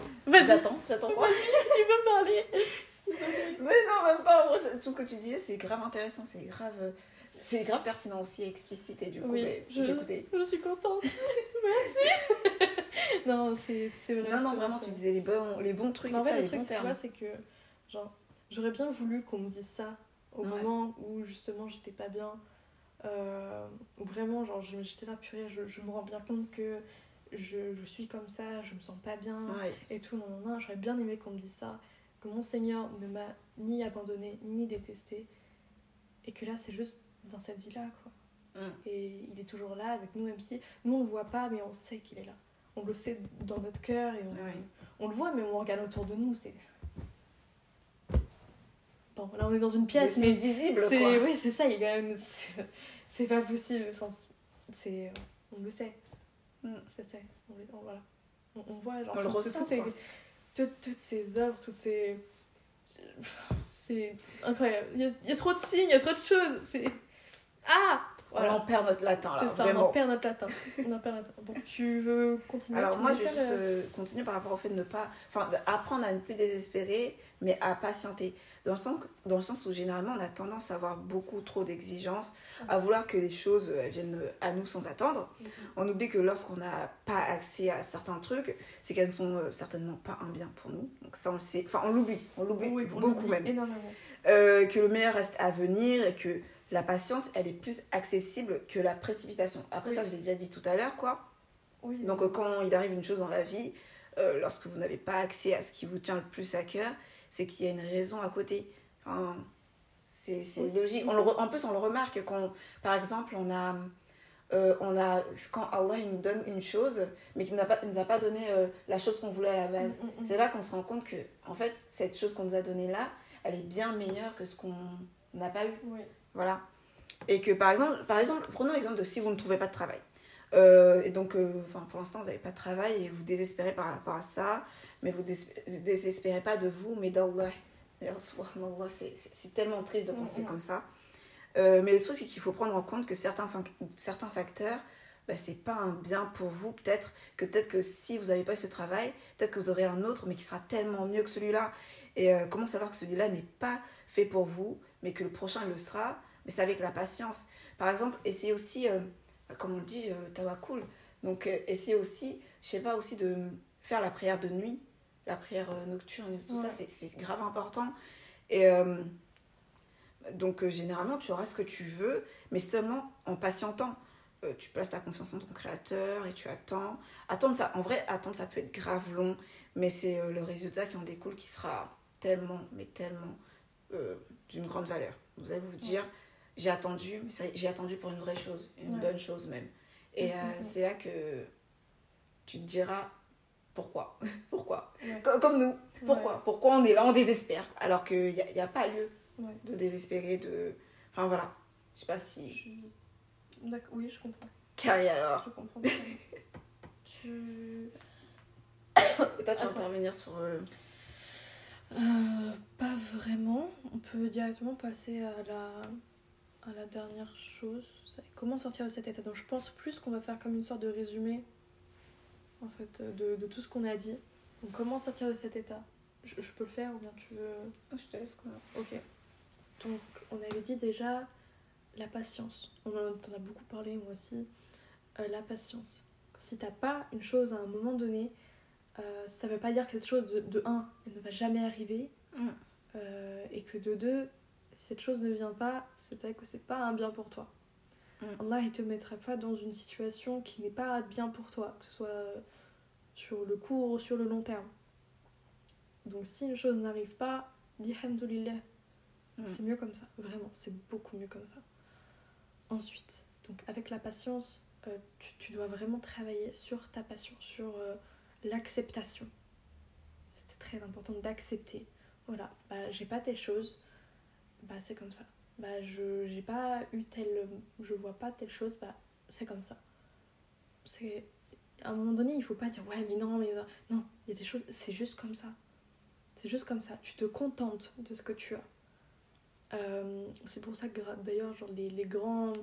j'attends j'attends. Tu peux parler. Mais non même pas tout ce que tu disais c'est grave intéressant c'est grave c'est grave pertinent aussi explicite et du coup oui, je suis contente. (laughs) Merci. (laughs) Non, c'est vrai. Non, non, vraiment, tu disais les bons, les bons trucs. En fait, le truc, c'est quoi C'est que, genre, j'aurais bien voulu qu'on me dise ça au ouais. moment où, justement, j'étais pas bien. Euh, où vraiment, genre, j'étais là, purée, je, je, me rends bien compte que je, je, suis comme ça, je me sens pas bien ouais. et tout. Non, non, non, j'aurais bien aimé qu'on me dise ça. Que mon Seigneur ne m'a ni abandonné, ni détesté. Et que là, c'est juste dans cette vie-là, quoi. Mm. Et il est toujours là avec nous, même si nous, on le voit pas, mais on sait qu'il est là on le sait dans notre cœur et on, on, le voit, mais on regarde autour de nous, c'est. Bon, là on est dans une pièce, mais. C'est visible, quoi. Oui, c'est ça, il y a quand même. C'est pas possible. C'est. On le sait. Mm. C'est ça. On, on, voilà. on, on voit, genre, on le ressent, ces, toutes, toutes ces œuvres, toutes ces. C'est incroyable. Il y, a, il y a trop de signes, il y a trop de choses. C'est. Ah! Voilà. On en perd notre latin là. C'est ça, vraiment. on en perd notre latin. on en perd notre latin. Bon, tu veux continuer Alors moi, je vais juste euh... continuer par rapport au fait de ne pas, enfin, apprendre à ne plus désespérer, mais à patienter. Dans le, sens, dans le sens où généralement on a tendance à avoir beaucoup trop d'exigences, à vouloir que les choses euh, viennent à nous sans attendre. Mhm. On oublie que lorsqu'on n'a pas accès à certains trucs, c'est qu'elles ne sont euh, certainement pas un bien pour nous. Donc ça on le sait, enfin on l'oublie, on l'oublie Oui, beaucoup même. Énormément. Euh, que le meilleur reste à venir et que la patience elle est plus accessible que la précipitation. Après Oui. ça je l'ai déjà dit tout à l'heure quoi. Oui. Donc euh, quand il arrive une chose dans la vie, euh, lorsque vous n'avez pas accès à ce qui vous tient le plus à cœur, c'est qu'il y a une raison à côté. Enfin, c'est Oui. logique. On le re- en plus, on le remarque quand, par exemple, on a, euh, on a quand Allah il nous donne une chose, mais qu'il il nous a pas donné euh, la chose qu'on voulait à la base. Mm, mm, mm. C'est là qu'on se rend compte que, en fait, cette chose qu'on nous a donnée là, elle est bien meilleure que ce qu'on n'a pas eu. Oui. Voilà. Et que par exemple, par exemple, prenons l'exemple de si vous ne trouvez pas de travail. Euh, et donc, euh, pour l'instant, vous n'avez pas de travail et vous désespérez par rapport à ça, mais vous dés- désespérez pas de vous, mais d'Allah. C'est- tellement triste de penser comme ça. Euh, mais le truc, c'est qu'il faut prendre en compte que certains, fac- certains facteurs, bah, c'est pas un bien pour vous, peut-être. Que peut-être que si vous n'avez pas eu ce travail, peut-être que vous aurez un autre, mais qui sera tellement mieux que celui-là. Et euh, comment savoir que celui-là n'est pas fait pour vous, mais que le prochain le sera Mais c'est avec la patience. Par exemple, essayez aussi, euh, comme on dit, euh, le tawakkul. Donc, essayez aussi, je sais pas, aussi de faire la prière de nuit, la prière euh, nocturne et tout ça, Ouais. c'est- c'est grave important. Et euh, donc, euh, généralement, tu auras ce que tu veux, mais seulement en patientant. Euh, tu places ta confiance en ton créateur et tu attends. Attendre ça, en vrai, attendre ça peut être grave long, mais c'est le résultat qui en découle qui sera tellement, mais tellement d'une grande valeur. Vous allez vous dire, j'ai attendu, mais ça- j'ai attendu pour une vraie chose, une Ouais. bonne chose même. Et Mm, mm, mm. c'est là que tu te diras pourquoi, (laughs) pourquoi, Ouais. Comme nous, pourquoi, Ouais. pourquoi on est là, on désespère, alors qu'il n'y a, y a pas lieu Ouais. de désespérer, de... Enfin voilà, je sais pas si... Je- oui, je comprends. Carrie alors, Je comprends. (laughs) tu... et toi tu vas intervenir sur... euh, Euh, pas vraiment. On peut directement passer à la, à la dernière chose. Comment sortir de cet état. Donc je pense plus qu'on va faire comme une sorte de résumé en fait de, de tout ce qu'on a dit. Donc comment sortir de cet état? Je, je peux le faire ou bien tu veux? Je te laisse commencer. Ok. Donc, on avait dit déjà la patience. On en a beaucoup parlé, moi aussi. Euh, la patience. Si t'as pas une chose à un moment donné, euh, ça veut pas dire que cette chose, de, de un, elle ne va jamais arriver. Mm. euh, et que de deux, si cette chose ne vient pas, c'est peut-être que c'est pas un bien pour toi. Mm. Allah, il te mettra pas dans une situation qui n'est pas bien pour toi, que ce soit sur le court ou sur le long terme. Donc, si une chose n'arrive pas, dis Alhamdulillah. Mm. C'est mieux comme ça, vraiment, c'est beaucoup mieux comme ça. Ensuite, donc avec la patience, euh, tu, tu dois vraiment travailler sur ta patience, sur euh, l'acceptation. C'est très important d'accepter. Voilà, bah, j'ai pas telle chose, bah c'est comme ça. Bah je j'ai pas eu telle, je vois pas telle chose, bah c'est comme ça. C'est à un moment donné, il faut pas dire ouais mais non mais non, il y a des choses, c'est juste comme ça. C'est juste comme ça. Tu te contentes de ce que tu as. Euh, c'est pour ça que d'ailleurs genre les, les grands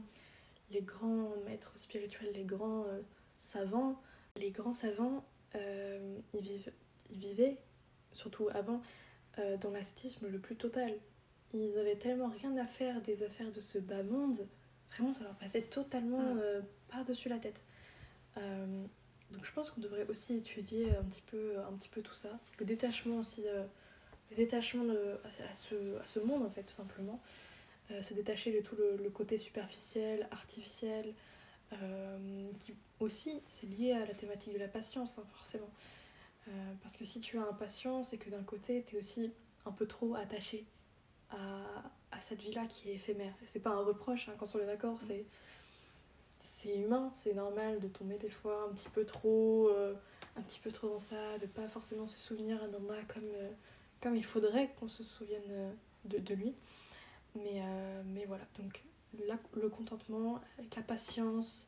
les grands maîtres spirituels les grands euh, savants les grands savants euh, ils vivent ils vivaient surtout avant dans l'ascétisme le plus total ils avaient tellement rien à faire des affaires de ce bas monde vraiment ça leur passait totalement Mm. euh, par dessus la tête. Euh, donc je pense qu'on devrait aussi étudier un petit peu un petit peu tout ça. Le détachement aussi euh, le détachement de- à, à ce, à ce monde en fait tout simplement. Se détacher de tout le, le côté superficiel artificiel qui aussi c'est lié à la thématique de la patience hein, forcément. Parce que si tu as impatient c'est que d'un côté tu es aussi un peu trop attaché à, à cette vie là qui est éphémère c'est pas un reproche hein, quand on est d'accord c'est c'est humain c'est normal de tomber des fois un petit peu trop euh, un petit peu trop dans ça de pas forcément se souvenir d'Allah comme euh, comme il faudrait qu'on se souvienne euh, de, de lui. Mais, euh, mais voilà, donc la- le contentement, avec la patience,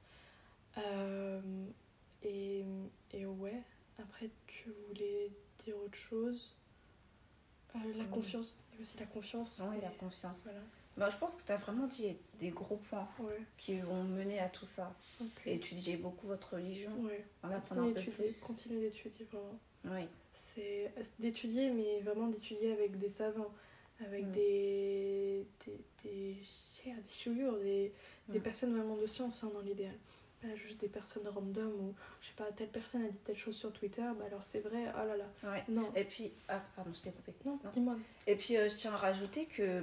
et, et ouais, après tu voulais dire autre chose? La Mm. confiance, il y a aussi la confiance. Oui, la confiance. Voilà, Bah, je pense que tu as vraiment dit des gros points ouais, qui vont mener à tout ça. ok. Et étudier beaucoup votre religion, Ouais, en apprendre un peu d'étudier, plus. continuez d'étudier vraiment. Oui. c'est d'étudier, mais vraiment d'étudier avec des savants. avec Mm. des, des, des, des des, des Mm. personnes vraiment de science hein, dans l'idéal. Pas juste des personnes random ou, je sais pas, telle personne a dit telle chose sur Twitter, bah alors c'est vrai, oh là là. Ouais. Non, Et puis, ah, pardon, je t'ai coupé. non, non. dis-moi. Et puis, euh, je tiens à rajouter que euh,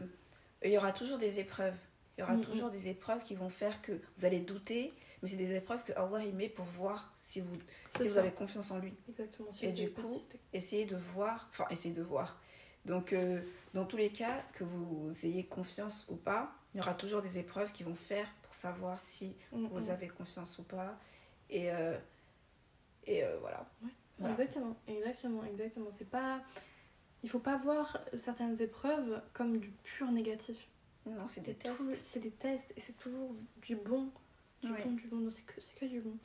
il y aura toujours des épreuves. Il y aura Mm, mm. toujours des épreuves qui vont faire que vous allez douter, mais c'est des épreuves que Allah il met pour voir si vous, si vous avez confiance en lui. Exactement. si Et du coup, persisté. Essayez de voir, enfin, essayez de voir. Donc, euh, dans tous les cas, que vous ayez confiance ou pas, il y aura toujours des épreuves qui vont faire pour savoir si Mm, vous mm. avez confiance ou pas. Et, euh, et euh, voilà. Voilà. Exactement, exactement, exactement. C'est pas. Il faut pas voir certaines épreuves comme du pur négatif. Non, c'est des tests. C'est des tests et c'est toujours du bon. Du Ouais. bon, du bon. Non, C'est que, c'est que du bon.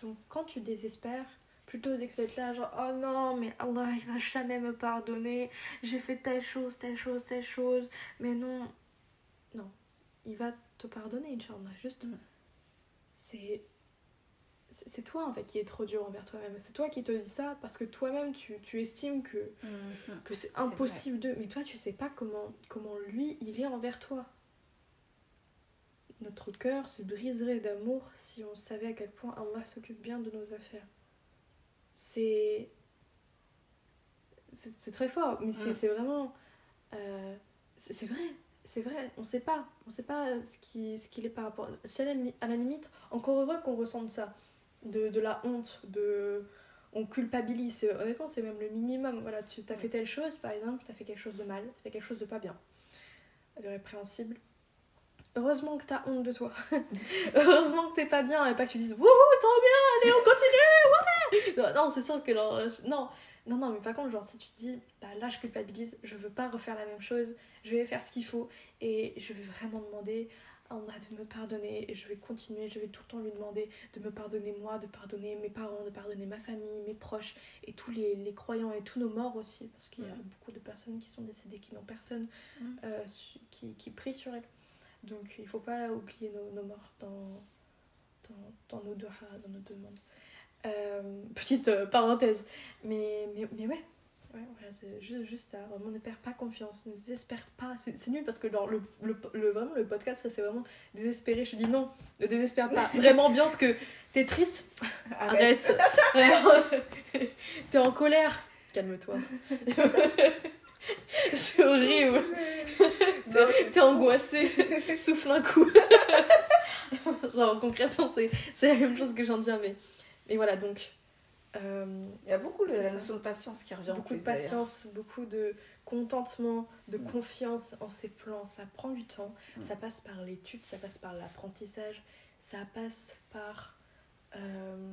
Donc quand tu désespères, plutôt que d'être là, genre oh non, mais Allah il va jamais me pardonner, j'ai fait telle chose, telle chose, telle chose, mais non. Non, il va te pardonner, Inch'Allah. Juste, Mm. c'est. C'est toi en fait qui est trop dur envers toi-même. C'est toi qui te dis ça parce que toi-même tu, tu estimes que Mhm. que c'est impossible de. Mais toi, tu sais pas comment, comment lui, il est envers toi. Notre cœur se briserait d'amour si on savait à quel point Allah s'occupe bien de nos affaires. C'est. C'est c'est très fort, mais c'est Mm. c'est vraiment. euh, c'est vrai, c'est vrai, on sait pas. On sait pas ce qu'il ce qu'il est par rapport. C'est à la, limi- à la limite, encore heureux qu'on ressente ça. De, de la honte, de on culpabilise. Honnêtement, c'est même le minimum. Voilà, tu as fait telle chose, par exemple, tu as fait quelque chose de mal, tu fait quelque chose de pas bien, de répréhensible. Heureusement que tu as honte de toi. (laughs) Heureusement que t'es pas bien et pas que tu dises Wouhou, trop bien, allez, on continue, ouais Non, non, c'est sûr que je- non. Non, non, mais par contre, genre, si tu te dis, bah là, je culpabilise, je veux pas refaire la même chose, je vais faire ce qu'il faut et je vais vraiment demander à Allah de me pardonner et je vais continuer, je vais tout le temps lui demander de me pardonner moi, de pardonner mes parents, de pardonner ma famille, mes proches et tous les, les croyants et tous nos morts aussi, parce qu'il y a beaucoup de personnes qui sont décédées, qui n'ont personne Mm. euh, qui, qui prie sur elles. Donc il faut pas oublier nos, nos morts dans, dans, dans nos duha, dans nos demandes. Euh, petite euh, parenthèse. Mais, mais, mais ouais, ouais voilà, c'est juste, juste ça. Vraiment, ne perds pas confiance, ne désespère pas. C'est nul parce que genre, le, le, le- vraiment, le podcast, ça c'est vraiment désespéré. Je te dis non, ne désespère pas. (laughs) Vraiment bien, parce que t'es triste, (laughs) arrête. (laughs) T'es en colère, calme-toi. c'est horrible. T'es angoissé, souffle un coup. Genre concrètement c'est c'est la même chose que j'en dire mais mais voilà donc euh, Il y a beaucoup de, la notion de patience qui revient en beaucoup de plus, d'ailleurs. patience, beaucoup de contentement, de Mm. confiance en ses plans, ça prend du temps, Mm. ça passe par l'étude, ça passe par l'apprentissage, ça passe par euh,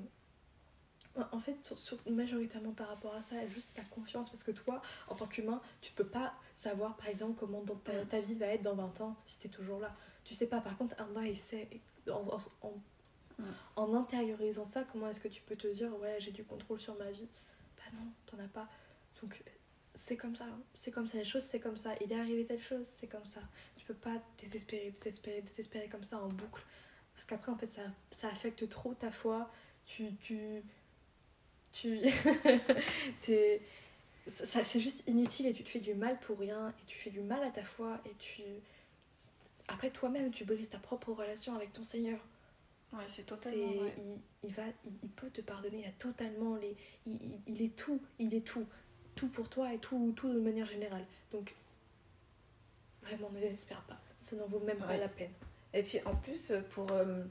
en fait, sur- sur- majoritairement par rapport à ça, juste sa confiance, parce que toi, en tant qu'humain, tu peux pas savoir, par exemple, comment dans ta, Mm. ta vie va être dans 20 ans si t'es toujours là. Tu sais pas, par contre, Allah, il sait, en, en, en- Mm. en intériorisant ça, comment est-ce que tu peux te dire, ouais, j'ai du contrôle sur ma vie? Bah non, t'en as pas. Donc, c'est comme ça, hein. c'est comme ça, les choses, c'est comme ça. Il est arrivé telle chose, c'est comme ça. Tu peux pas désespérer, désespérer, désespérer comme ça en boucle. Parce qu'après, en fait, ça, ça affecte trop ta foi. Tu. tu tu (laughs) t'es- ça, c'est juste inutile et tu te fais du mal pour rien et tu fais du mal à ta foi et tu après toi-même tu brises ta propre relation avec ton Seigneur Ouais, c'est totalement vrai. il, il va il, il peut te pardonner il a totalement les il, il- il est tout il est tout tout pour toi et tout tout de manière générale donc vraiment ne désespère pas ça n'en vaut même pas la peine Et puis en plus, pour, euh,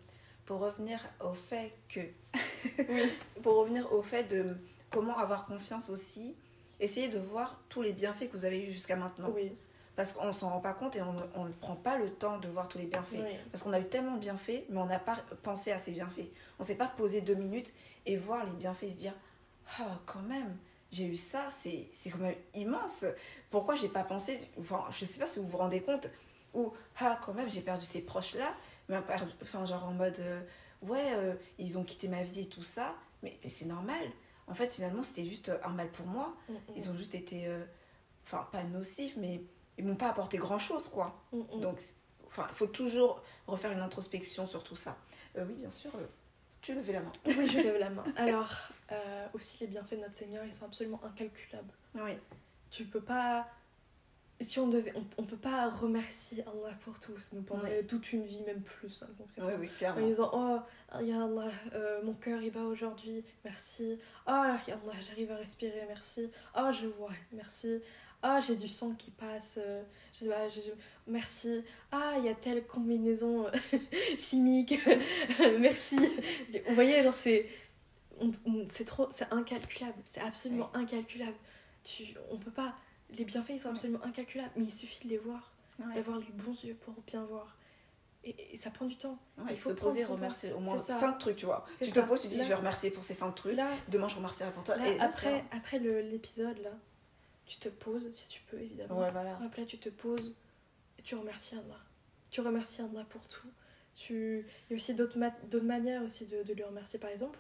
pour revenir au fait que. (laughs) pour revenir au fait de comment avoir confiance aussi, essayez de voir tous les bienfaits que vous avez eus jusqu'à maintenant. oui Parce qu'on s'en rend pas compte et on ne prend pas le temps de voir tous les bienfaits. oui Parce qu'on a eu tellement de bienfaits, mais on n'a pas pensé à ces bienfaits. On s'est pas posé deux minutes et voir les bienfaits et se dire Ah, quand même, j'ai eu ça, c'est quand même immense. Pourquoi j'ai pas pensé? Enfin, je sais pas si vous vous rendez compte. Ou Ah, quand même, j'ai perdu ces proches-là. Enfin, genre en mode euh, Ouais, euh, ils ont quitté ma vie et tout ça. Mais, mais c'est normal. En fait, finalement, c'était juste un mal pour moi. Mm, mm, Ils ont juste été. euh, Enfin, pas nocifs, mais ils m'ont pas apporté grand-chose, quoi. mm, mm. Donc, enfin, il faut toujours refaire une introspection sur tout ça. Euh, oui, bien sûr, euh, tu levais la main. oui je lève la (laughs) main alors euh, aussi les bienfaits de notre Seigneur ils sont absolument incalculables Oui, tu peux pas si on devait, on, on peut pas remercier Allah pour tout, ça nous prendrait toute une vie, même plus, hein, concrètement. Oui, oui, En clairement. disant, oh, ya Allah, euh, mon cœur il bat aujourd'hui, merci. Ah, ya Allah, j'arrive à respirer, merci. Ah, je vois, merci. Ah, j'ai du sang qui passe, euh, je sais pas, j'ai- merci. Ah, il y a telle combinaison euh, (laughs) chimique, (laughs) merci. Vous voyez, genre, c'est. C'est trop. C'est incalculable, c'est absolument incalculable. Tu, on peut pas. Les bienfaits, ils sont Ouais. absolument incalculables, mais il suffit de les voir, Ouais. d'avoir les bons yeux pour bien voir. Et, et ça prend du temps. Il faut se poser, temps. remercier au moins. 5 trucs, tu vois. Tu te ça. poses, tu dis, Là- je vais remercier pour ces 5 trucs. Là, Demain, je remercierai pour toi. Là, Et là, après, après le- l'épisode, là, tu te poses, si tu peux, évidemment. Ouais, voilà. Hop, là, tu te poses et tu remercies Allah. Tu remercies Allah pour tout. Tu... Il y a aussi d'autres ma- d'autres manières aussi de, de lui remercier. Par exemple,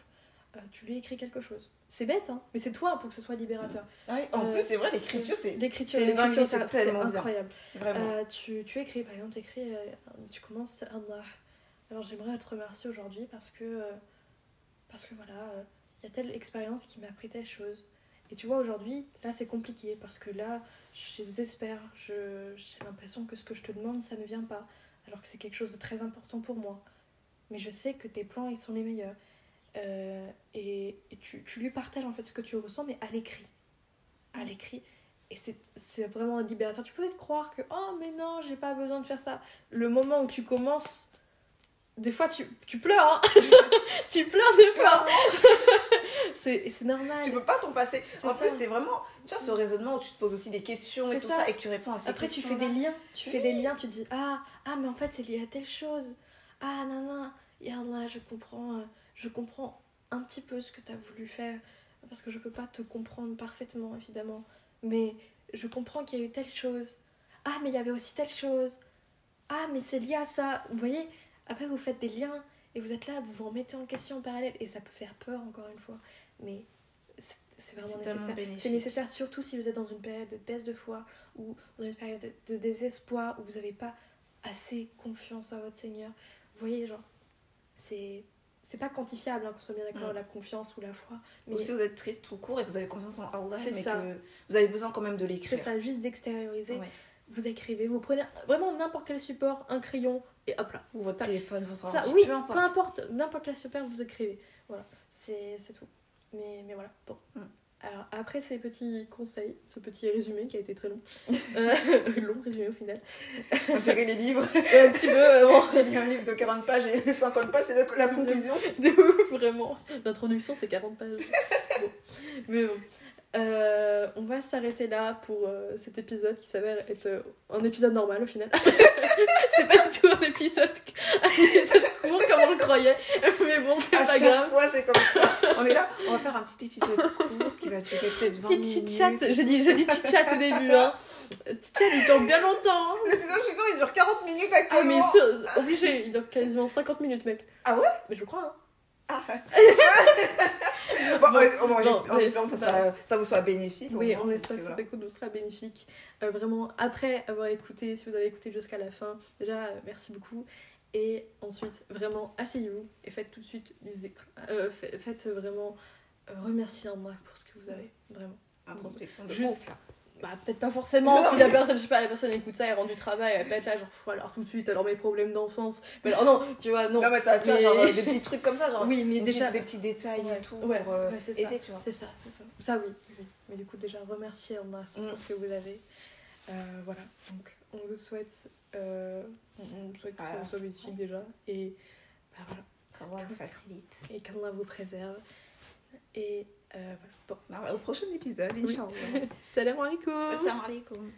euh, tu lui écris quelque chose. C'est bête, hein, mais c'est toi pour que ce soit libérateur. Ouais, en Euh, plus, c'est vrai, l'écriture, c'est L'écriture, c'est l'écriture, c'est tellement bien. incroyable. vraiment. Euh, tu, tu écris, par exemple, tu écris, euh, tu commences Allah. Alors j'aimerais te remercier aujourd'hui parce que, euh, parce que voilà, euh, il y a telle expérience qui m'a appris telle chose. Et tu vois, aujourd'hui, là c'est compliqué parce que là, je désespère, j'ai l'impression que ce que je te demande, ça ne vient pas. Alors que c'est quelque chose de très important pour moi. Mais je sais que tes plans, ils sont les meilleurs. Euh, et et tu, tu lui partages en fait ce que tu ressens, mais à l'écrit. À l'écrit. Et c'est- c'est vraiment libérateur. Tu peux te croire que, oh, mais non, j'ai pas besoin de faire ça. Le moment où tu commences, des fois, tu, tu pleures. hein. (laughs) tu pleures des fois. (laughs) C'est normal. Tu peux pas t'en passer. En ça. plus, c'est vraiment, tu vois, ce raisonnement où tu te poses aussi des questions et tout ça. ça. et que tu réponds à ces Après, tu fais des liens. Tu fais des liens. Tu dis, ah, ah, mais en fait, c'est lié à telle chose. Ah, non, non. Yallah, je comprends. euh, Je comprends un petit peu ce que tu as voulu faire. Parce que je peux pas te comprendre parfaitement, évidemment. Mais je comprends qu'il y a eu telle chose. Ah, mais il y avait aussi telle chose. Ah, mais c'est lié à ça. Vous voyez Après, vous faites des liens et vous êtes là, vous vous remettez en question en parallèle. Et ça peut faire peur, encore une fois. Mais c'est c'est vraiment C'est nécessaire. C'est nécessaire, surtout si vous êtes dans une période de baisse de foi ou dans une période de, de désespoir où vous n'avez pas assez confiance en votre Seigneur. Vous voyez, genre, c'est. C'est pas quantifiable, hein, qu'on soit bien d'accord, Mm. la confiance ou la foi. Mais Ou si vous êtes triste tout court et que vous avez confiance en Allah, C'est mais ça. que vous avez besoin quand même de c'est l'écrire. ça, juste d'extérioriser. Ouais. Vous écrivez, vous prenez vraiment n'importe quel support, un crayon, et hop là. Ou votre téléphone, votre Ça, oui, peu importe. peu importe, n'importe quel support, vous écrivez. Voilà, c'est c'est tout. Mais, mais voilà, bon. Mm. Alors, après ces petits conseils, ce petit résumé qui a été très long, (laughs) euh, (laughs) long résumé au final, On dirait les livres. (laughs) un petit peu, euh, bon, un livre de 40 pages et 50 pages, c'est la, la conclusion. de ouf, vraiment. L'introduction, c'est 40 pages. Bon. Mais bon. Euh, on va s'arrêter là pour euh, cet épisode qui s'avère être euh, un épisode normal au final. (laughs) c'est pas du tout un épisode, (laughs) un épisode court comme on le croyait. Mais bon, c'est pas chaque grave. fois, c'est comme ça. (laughs) On est là, on va faire un petit épisode court qui va durer peut-être 20 Petit minutes. chit-chat, j'ai dit, j'ai dit chit-chat au début. Hein. Chit-chat, il dure bien longtemps. hein. L'épisode, je suis sûre, il dure 40 minutes Ah, actuellement. mais sûr, obligé, il dure quasiment 50 minutes, mec. Ah ouais? Mais je crois, hein. Bon, Bon, mais espérant que ça, soit- vous soit bénéfique. Oui, on espère que voilà. cette écoute vous sera bénéfique. Euh, vraiment, après avoir écouté, si vous avez écouté jusqu'à la fin, déjà, euh, merci beaucoup. Et ensuite, vraiment, asseyez-vous et faites tout de suite du. Euh, fa- faites vraiment euh, remercier Allah pour ce que vous avez, vraiment. Introspection de Juste-. Bah, peut-être pas forcément si la personne, je sais pas, la personne écoute ça et rentre du travail, elle va pas être là, genre, alors tout de suite, alors mes problèmes d'enfance. Mais alors, non, tu vois, non. Non, mais ça, tu vois, Mais- genre des (laughs) petits trucs comme ça, genre oui, mais des, déjà. petits, des petits détails Ouais, et tout ouais, pour euh, ouais, ça. aider, tu vois. C'est ça, c'est ça. Ça, oui, oui. Mais du coup, déjà, remercier Allah Mm. pour ce que vous avez. Euh, voilà, donc on vous souhaite, euh, on on souhaite que ça Voilà. vous soit bénéfique déjà. Et bah, voilà, Allah le facilite. et qu'Allah vous préserve. Et voilà. Bon, Bah, au prochain épisode, Oui. Inch'Allah. (laughs) salam alaikum Assalamu alaikum.